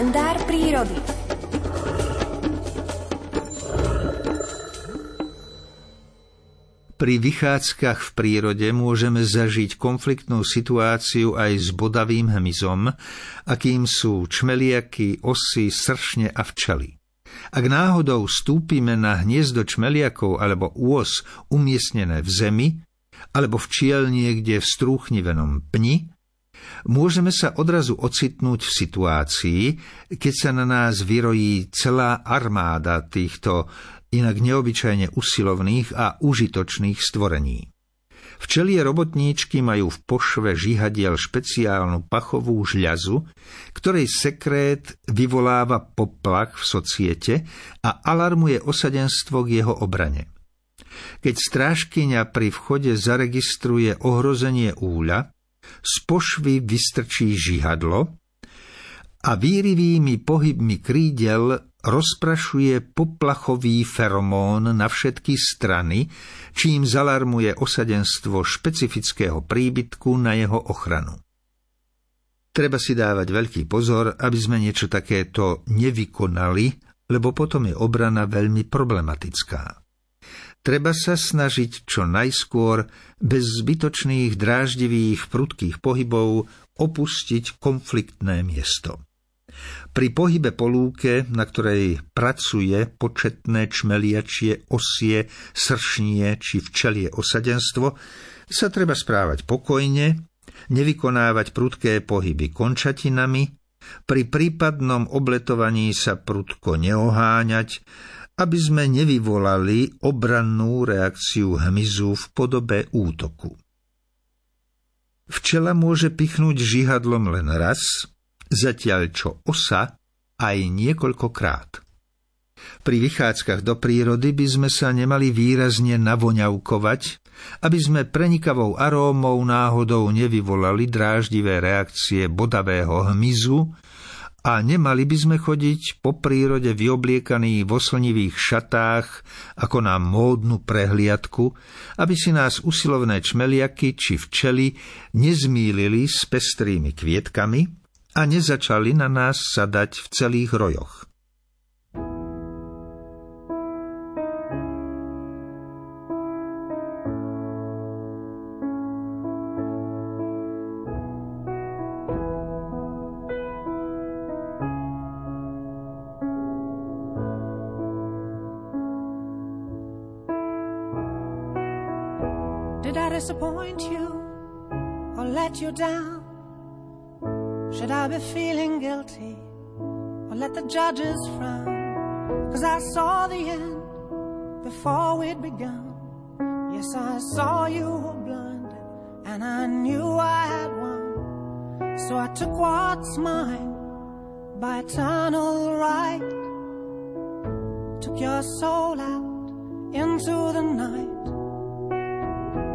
kalendár prírody. Pri vychádzkach v prírode môžeme zažiť konfliktnú situáciu aj s bodavým hmyzom, akým sú čmeliaky, osy, sršne a včely. Ak náhodou stúpime na hniezdo čmeliakov alebo úos umiestnené v zemi, alebo včiel niekde v strúchnivenom pni, môžeme sa odrazu ocitnúť v situácii, keď sa na nás vyrojí celá armáda týchto inak neobyčajne usilovných a užitočných stvorení. Včelie robotníčky majú v pošve žihadiel špeciálnu pachovú žľazu, ktorej sekrét vyvoláva poplach v societe a alarmuje osadenstvo k jeho obrane. Keď strážkyňa pri vchode zaregistruje ohrozenie úľa, z pošvy vystrčí žihadlo a výrivými pohybmi krídel rozprašuje poplachový feromón na všetky strany, čím zalarmuje osadenstvo špecifického príbytku na jeho ochranu. Treba si dávať veľký pozor, aby sme niečo takéto nevykonali, lebo potom je obrana veľmi problematická. Treba sa snažiť čo najskôr, bez zbytočných dráždivých prudkých pohybov, opustiť konfliktné miesto. Pri pohybe po lúke, na ktorej pracuje početné čmeliačie, osie, sršnie či včelie osadenstvo, sa treba správať pokojne, nevykonávať prudké pohyby končatinami, pri prípadnom obletovaní sa prudko neoháňať, aby sme nevyvolali obrannú reakciu hmyzu v podobe útoku. Včela môže pichnúť žihadlom len raz, zatiaľ čo osa aj niekoľkokrát. Pri vychádzkach do prírody by sme sa nemali výrazne navoňavkovať, aby sme prenikavou arómou náhodou nevyvolali dráždivé reakcie bodavého hmyzu a nemali by sme chodiť po prírode vyobliekaní vo slnivých šatách ako na módnu prehliadku, aby si nás usilovné čmeliaky či včely nezmýlili s pestrými kvietkami a nezačali na nás sadať v celých rojoch. Disappoint you or let you down? Should I be feeling guilty or let the judges frown? Cause I saw the end before we'd begun. Yes, I saw you were blind and I knew I had won. So I took what's mine by eternal right. Took your soul out into the night.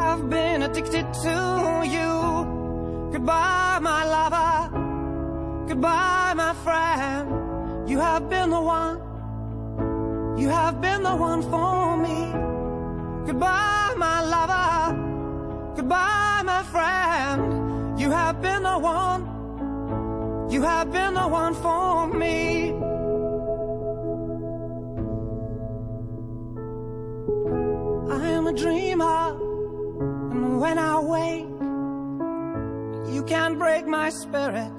I've been addicted to you. Goodbye, my lover. Goodbye, my friend. You have been the one. You have been the one for me. Goodbye, my lover. Goodbye, my friend. You have been the one. You have been the one for me. I am a dreamer when I wake. You can't break my spirit.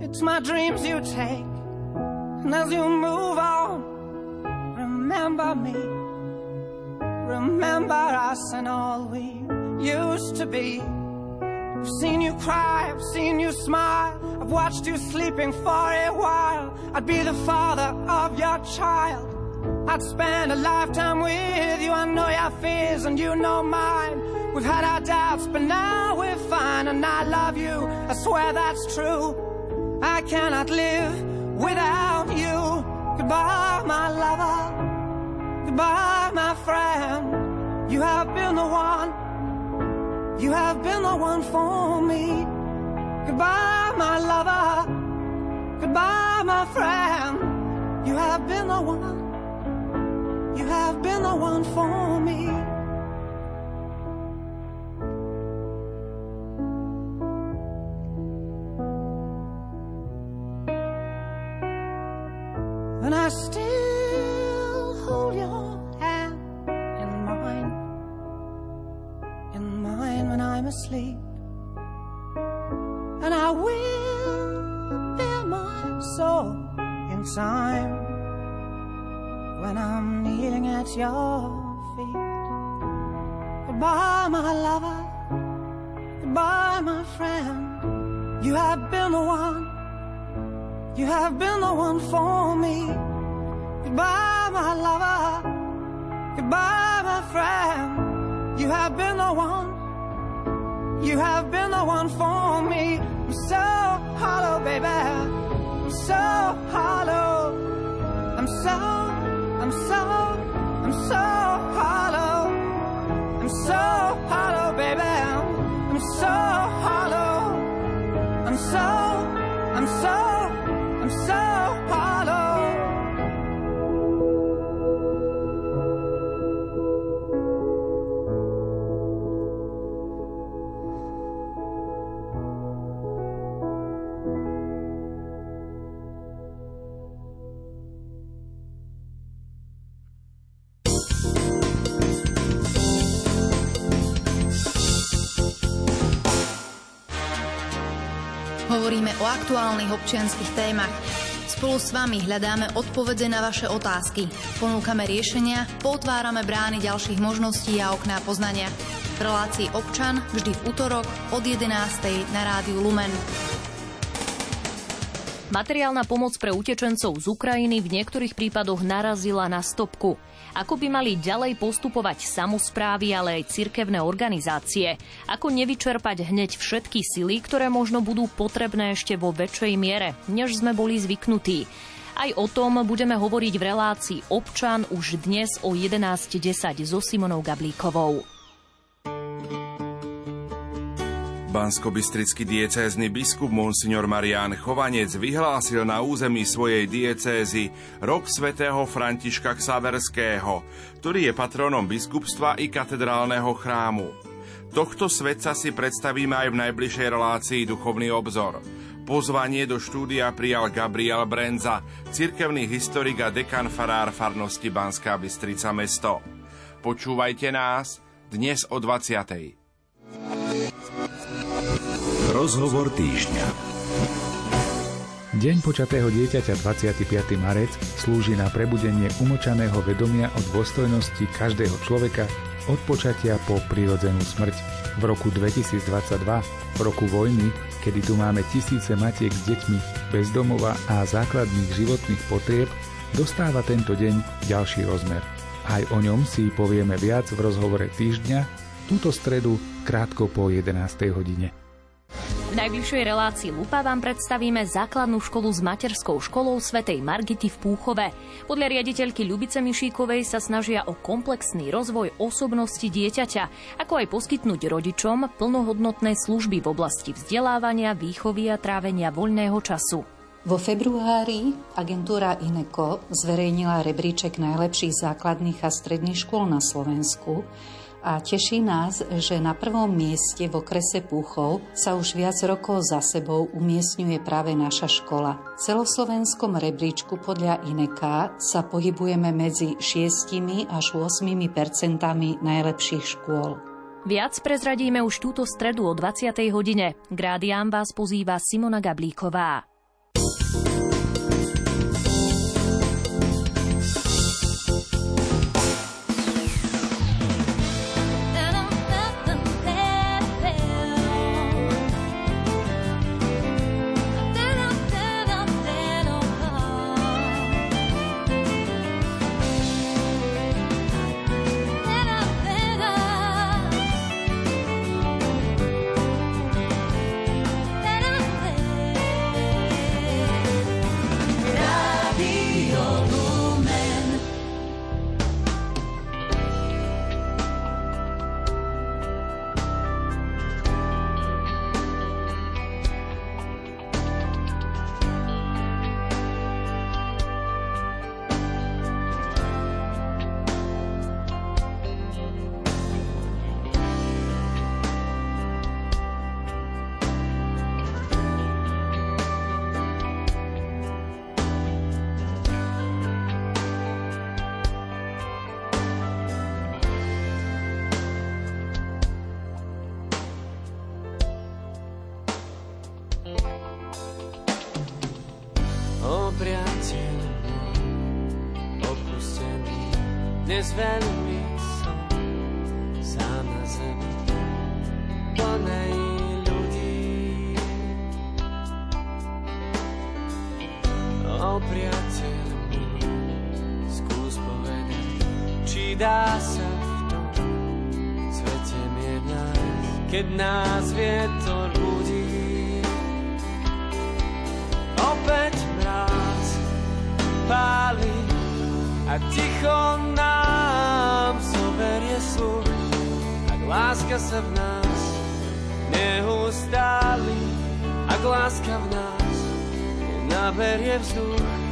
It's my dreams you take. And as you move on, remember me. Remember us and all we used to be. I've seen you cry, I've seen you smile. I've watched you sleeping for a while. I'd be the father of your child. I'd spend a lifetime with you. I know your fears and you know mine. We've had our doubts, but now we're fine, and I love you. I swear that's true. I cannot live without you. Goodbye, my lover. Goodbye, my friend. You have been the one. You have been the one for me. Goodbye, my lover. Goodbye, my friend. You have been the one. You have been the one for me. Asleep. And I will bear my soul in time when I'm kneeling at your feet. Goodbye, my lover. Goodbye, my friend. You have been the one. You have been the one for me. Goodbye, my lover. Goodbye, my friend. You have been the one. You have been the one for me. I'm so hollow, baby. I'm so hollow. I'm so, I'm so, I'm so hollow. I'm so hollow, baby. I'm so hollow. I'm so, I'm so, I'm so aktuálnych občianských témach. Spolu s vami hľadáme odpovede na vaše otázky. Ponúkame riešenia, potvárame brány ďalších možností a okná poznania. V relácii občan vždy v útorok od 11. na rádiu Lumen. Materiálna pomoc pre utečencov z Ukrajiny v niektorých prípadoch narazila na stopku. Ako by mali ďalej postupovať samozprávy, ale aj cirkevné organizácie? Ako nevyčerpať hneď všetky sily, ktoré možno budú potrebné ešte vo väčšej miere, než sme boli zvyknutí? Aj o tom budeme hovoriť v relácii Občan už dnes o 11.10 so Simonou Gablíkovou. Banskobystrický diecézny biskup Monsignor Marián Chovanec vyhlásil na území svojej diecézy rok svätého Františka Ksaverského, ktorý je patronom biskupstva i katedrálneho chrámu. Tohto svetca si predstavíme aj v najbližšej relácii Duchovný obzor. Pozvanie do štúdia prijal Gabriel Brenza, cirkevný historik a dekan farár farnosti Banská Bystrica mesto. Počúvajte nás dnes o 20. Rozhovor týždňa. Deň počatého dieťaťa 25. marec slúži na prebudenie umočaného vedomia o dôstojnosti každého človeka od počatia po prirodzenú smrť. V roku 2022, v roku vojny, kedy tu máme tisíce matiek s deťmi, bezdomova a základných životných potrieb, dostáva tento deň ďalší rozmer. Aj o ňom si povieme viac v rozhovore týždňa, túto stredu krátko po 11. hodine. V najbližšej relácii Lupa vám predstavíme základnú školu s materskou školou svätej Margity v Púchove. Podľa riaditeľky Ľubice Mišíkovej sa snažia o komplexný rozvoj osobnosti dieťaťa, ako aj poskytnúť rodičom plnohodnotné služby v oblasti vzdelávania, výchovy a trávenia voľného času. Vo februári agentúra INECO zverejnila rebríček najlepších základných a stredných škôl na Slovensku, a teší nás, že na prvom mieste v okrese Púchov sa už viac rokov za sebou umiestňuje práve naša škola. V celoslovenskom rebríčku podľa INEKA sa pohybujeme medzi 6 až 8 percentami najlepších škôl. Viac prezradíme už túto stredu o 20. hodine. K vás pozýva Simona Gablíková. Nás vietor budí. Opäť mráz páli a ticho nám zoberie sluch. Ak láska sa v nás neustáli, ak láska v nás nenaberie vzduch.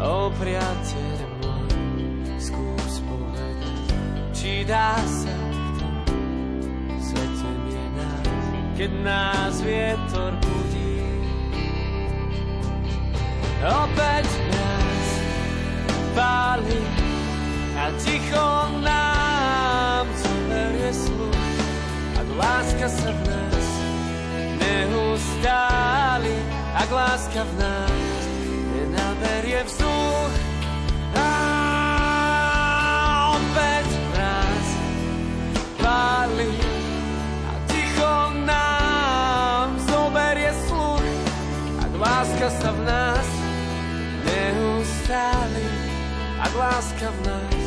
O priateľ môj, skús povedať, či dá sa v tom svete mienať, keď nás vietor budí. Opäť nás páli a ticho nám zoberie sluch. Ak láska sa v nás neustáli, ak láska v nás nenaberie vzduch. A opäť nás páli a ticho nám zoberie sluch. Ak láska sa v nás neustáli, ak láska v nás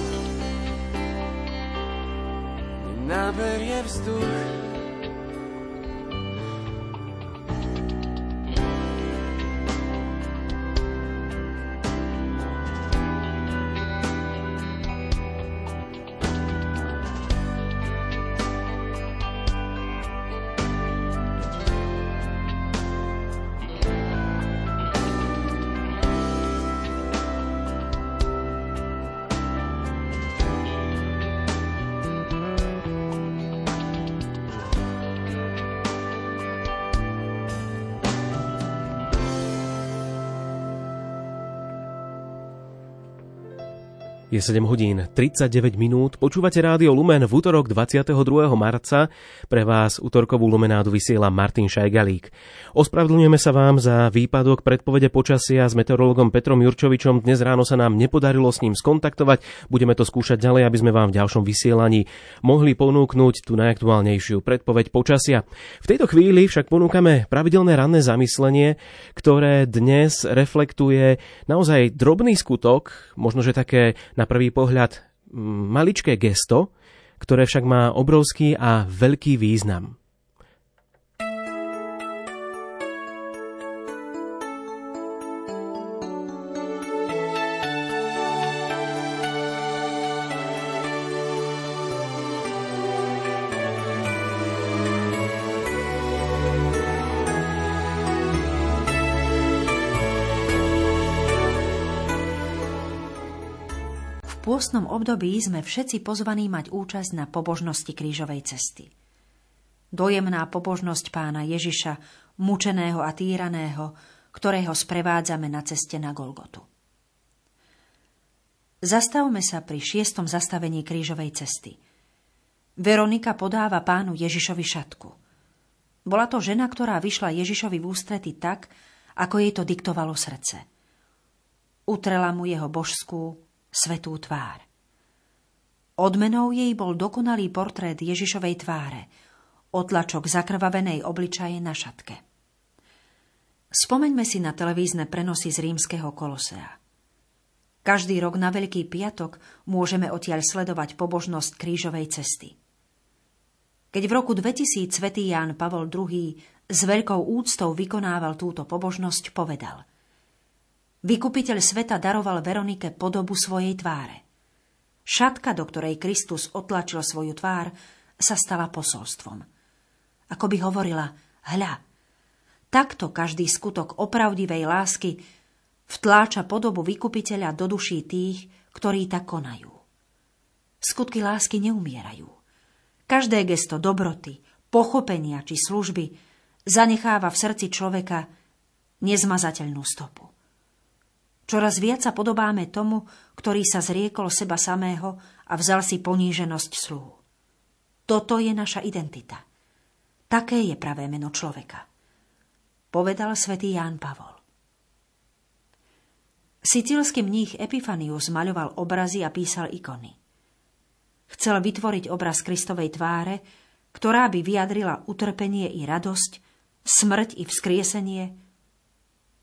nenaberie vzduch. Je 7 hodín 39 minút. Počúvate rádio Lumen v útorok 22. marca. Pre vás útorkovú Lumenádu vysiela Martin Šajgalík. Ospravedlňujeme sa vám za výpadok predpovede počasia s meteorologom Petrom Jurčovičom. Dnes ráno sa nám nepodarilo s ním skontaktovať. Budeme to skúšať ďalej, aby sme vám v ďalšom vysielaní mohli ponúknuť tú najaktuálnejšiu predpoveď počasia. V tejto chvíli však ponúkame pravidelné ranné zamyslenie, ktoré dnes reflektuje naozaj drobný skutok, možno že také na prvý pohľad maličké gesto, ktoré však má obrovský a veľký význam. Období sme všetci pozvaní mať účasť na pobožnosti krížovej cesty. Dojemná pobožnosť pána Ježiša, mučeného a týraného, ktorého sprevádzame na ceste na Golgotu. Zastavme sa pri šiestom zastavení krížovej cesty. Veronika podáva pánu Ježišovi šatku. Bola to žena, ktorá vyšla Ježišovi v ústrety tak, ako jej to diktovalo srdce. Utrela mu jeho božskú, svetú tvár. Odmenou jej bol dokonalý portrét Ježišovej tváre, otlačok zakrvavenej obličaje na šatke. Spomeňme si na televízne prenosy z rímskeho kolosea. Každý rok na Veľký piatok môžeme odtiaľ sledovať pobožnosť krížovej cesty. Keď v roku 2000 svätý Ján Pavol II s veľkou úctou vykonával túto pobožnosť, povedal – Vykupiteľ sveta daroval Veronike podobu svojej tváre. Šatka, do ktorej Kristus otlačil svoju tvár, sa stala posolstvom. Ako by hovorila, hľa, takto každý skutok opravdivej lásky vtláča podobu vykupiteľa do duší tých, ktorí tak konajú. Skutky lásky neumierajú. Každé gesto dobroty, pochopenia či služby zanecháva v srdci človeka nezmazateľnú stopu. Čoraz viac sa podobáme tomu, ktorý sa zriekol seba samého a vzal si poníženosť slú. Toto je naša identita. Také je pravé meno človeka. Povedal svätý Ján Pavol. Sicílsky mních Epifanius maľoval obrazy a písal ikony. Chcel vytvoriť obraz Kristovej tváre, ktorá by vyjadrila utrpenie i radosť, smrť i vzkriesenie,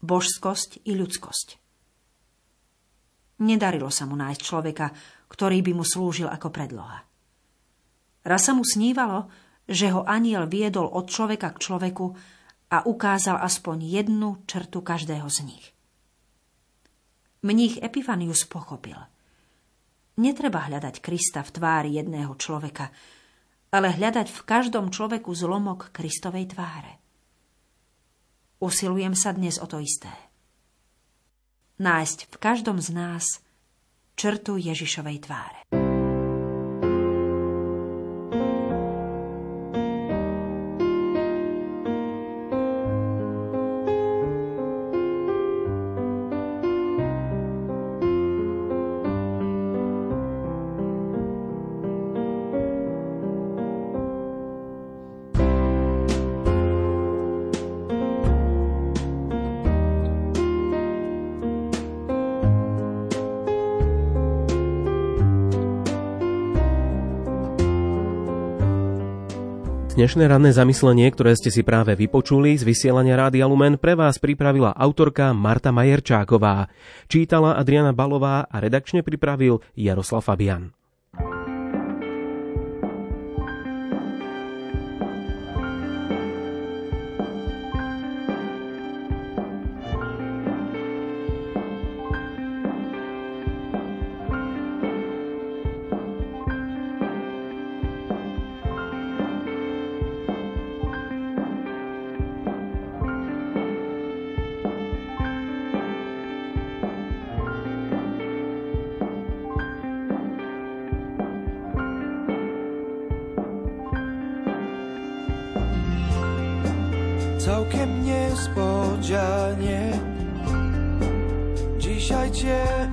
božskosť i ľudskosť. Nedarilo sa mu nájsť človeka, ktorý by mu slúžil ako predloha. Raz sa mu snívalo, že ho aniel viedol od človeka k človeku a ukázal aspoň jednu črtu každého z nich. Mních Epifanius pochopil. Netreba hľadať Krista v tvári jedného človeka, ale hľadať v každom človeku zlomok Kristovej tváre. Usilujem sa dnes o to isté. Nájsť v každom z nás črtu Ježišovej tváre. Dnešné ranné zamyslenie, ktoré ste si práve vypočuli z vysielania Rádia Lumen, pre vás pripravila autorka Marta Majerčáková. Čítala Adriana Balová a redakčne pripravil Jaroslav Fabian.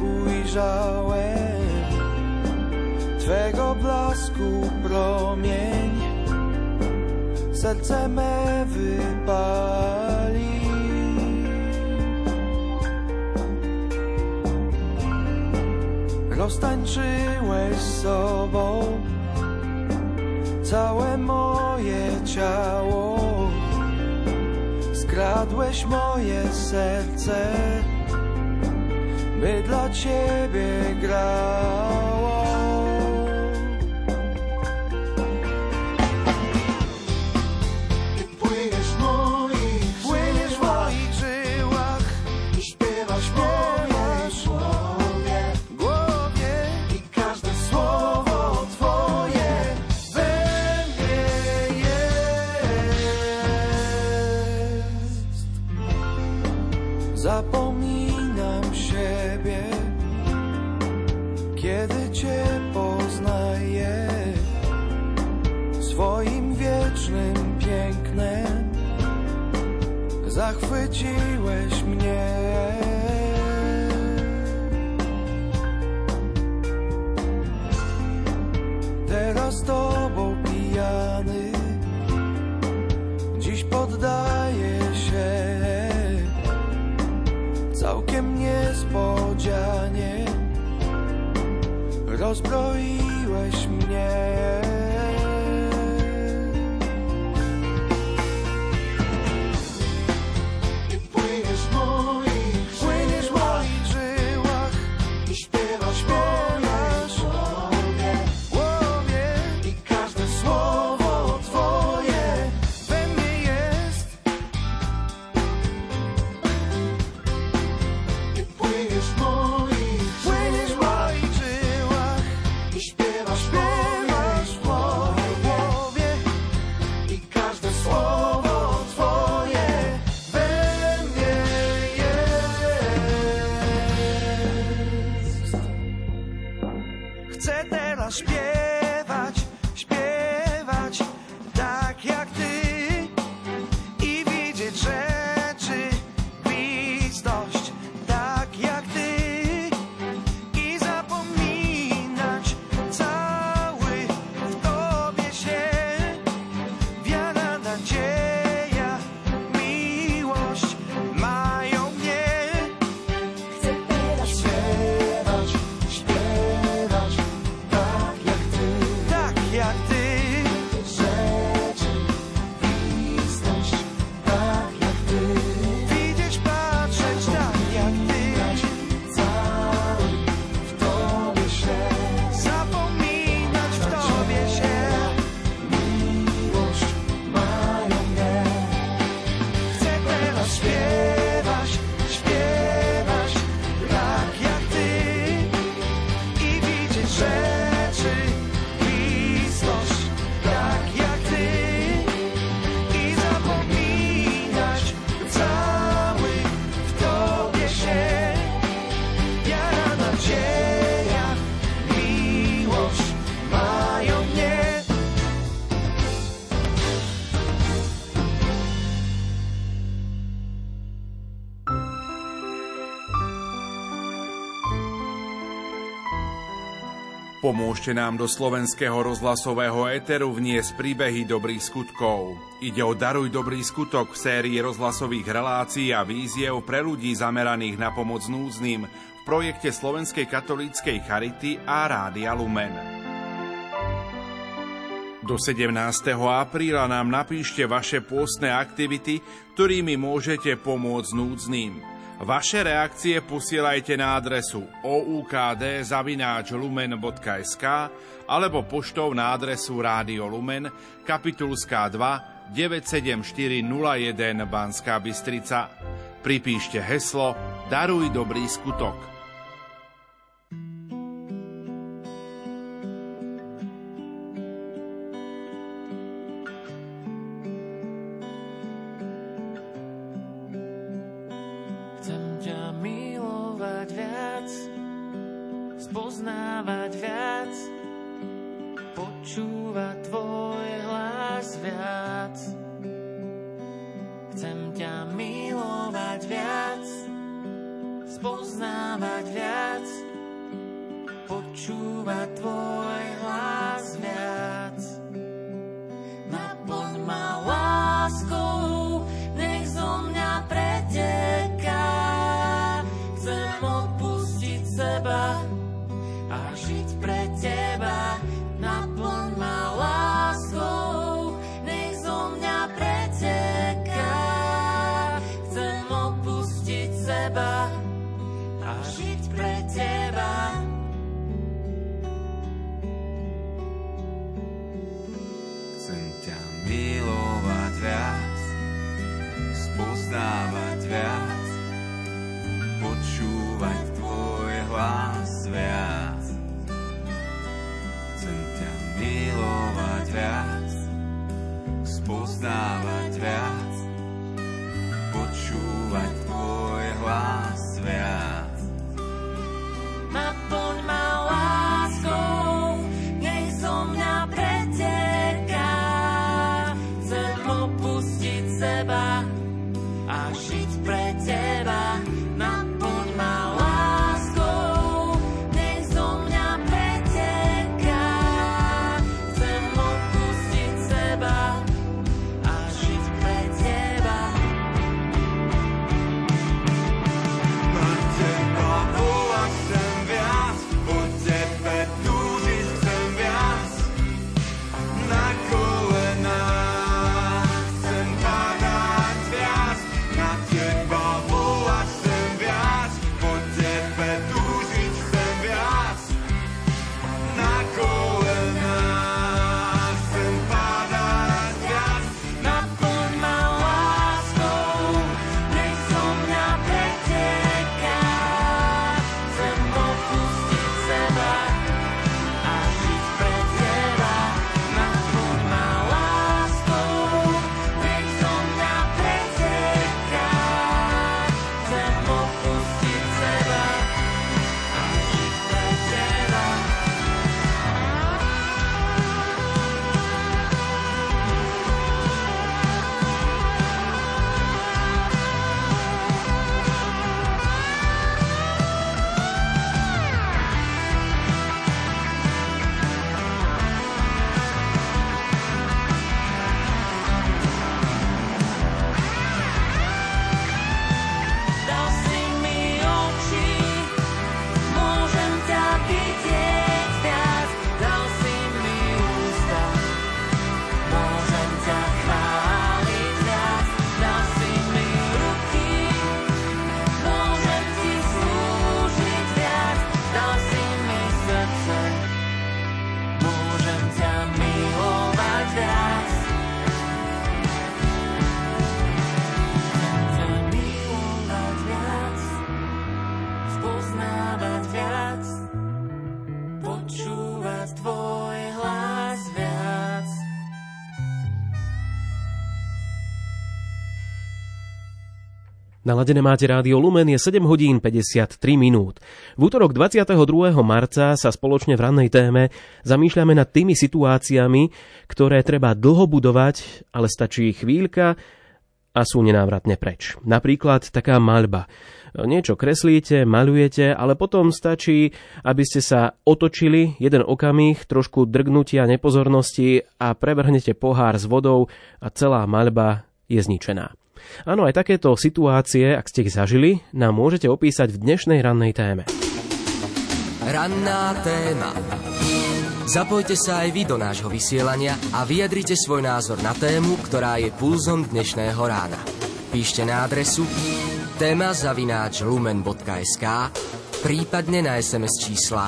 Ujrzałem. Twego blasku promień Serce me wypali. Roztańczyłeś sobą Całe moje ciało. Skradłeś moje serce, by dla ciebie grało. Ty płyniesz w moich, żyłach i śpiewasz, śpiewasz w głowie, głowie i każde słowo twoje we mnie jest. Zapomnij siebie, kiedy Cię poznaję swoim wiecznym pięknem. Zachwyciłeś mnie. Teraz to los prohíbe. Pomôžte nám do slovenského rozhlasového éteru vniesť príbehy dobrých skutkov. Ide o Daruj dobrý skutok v sérii rozhlasových relácií a víziev pre ľudí zameraných na pomoc núzným v projekte Slovenskej katolíckej charity a Rádia Lumen. Do 17. apríla nám napíšte vaše pôstne aktivity, ktorými môžete pomôcť núdzným. Vaše reakcie posielajte na adresu oukd.lumen.sk alebo poštou na adresu Rádio Lumen, kapitulská 2, 97401 Banská Bystrica. Pripíšte heslo Daruj dobrý skutok. ťa milovať viac, spoznávať viac, počúvať tvoj hlas viac. Chcem ťa milovať viac, spoznávať viac, počúvať tvoj Now. Naladené máte rádio Lumen, je 7 hodín 53 minút. V útorok 22. marca sa spoločne v rannej téme zamýšľame nad tými situáciami, ktoré treba dlho budovať, ale stačí chvíľka a sú nenávratne preč. Napríklad taká maľba. Niečo kreslíte, malujete, ale potom stačí, aby ste sa otočili jeden okamih, trošku drgnutia nepozornosti a prevrhnete pohár s vodou a celá maľba je zničená. Áno, aj takéto situácie, ak ste ich zažili, nám môžete opísať v dnešnej rannej téme. Ranná téma. Zapojte sa aj vy do nášho vysielania a vyjadrite svoj názor na tému, ktorá je pulzom dnešného rána. Píšte na adresu téma zavináč lumen.sk prípadne na SMS čísla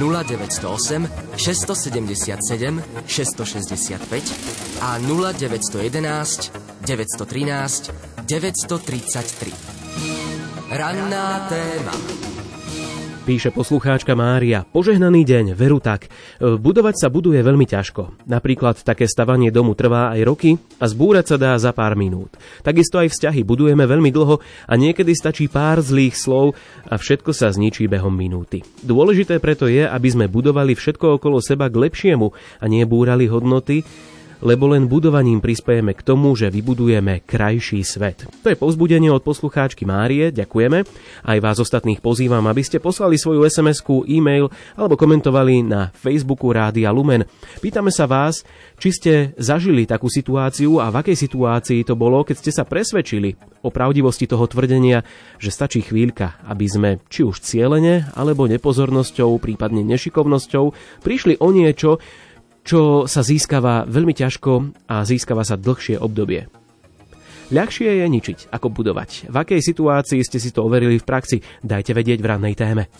0908 677 665 a 0911 913 933. Ranná téma. Píše poslucháčka Mária. Požehnaný deň, veru tak. E, budovať sa buduje veľmi ťažko. Napríklad také stavanie domu trvá aj roky a zbúrať sa dá za pár minút. Takisto aj vzťahy budujeme veľmi dlho a niekedy stačí pár zlých slov a všetko sa zničí behom minúty. Dôležité preto je, aby sme budovali všetko okolo seba k lepšiemu a nie búrali hodnoty, lebo len budovaním prispiejeme k tomu, že vybudujeme krajší svet. To je povzbudenie od poslucháčky Márie, ďakujeme. Aj vás ostatných pozývam, aby ste poslali svoju sms e-mail alebo komentovali na Facebooku Rádia Lumen. Pýtame sa vás, či ste zažili takú situáciu a v akej situácii to bolo, keď ste sa presvedčili o pravdivosti toho tvrdenia, že stačí chvíľka, aby sme či už cieľene alebo nepozornosťou, prípadne nešikovnosťou prišli o niečo, čo sa získava veľmi ťažko a získava sa dlhšie obdobie. Ľahšie je ničiť, ako budovať. V akej situácii ste si to overili v praxi, dajte vedieť v rannej téme.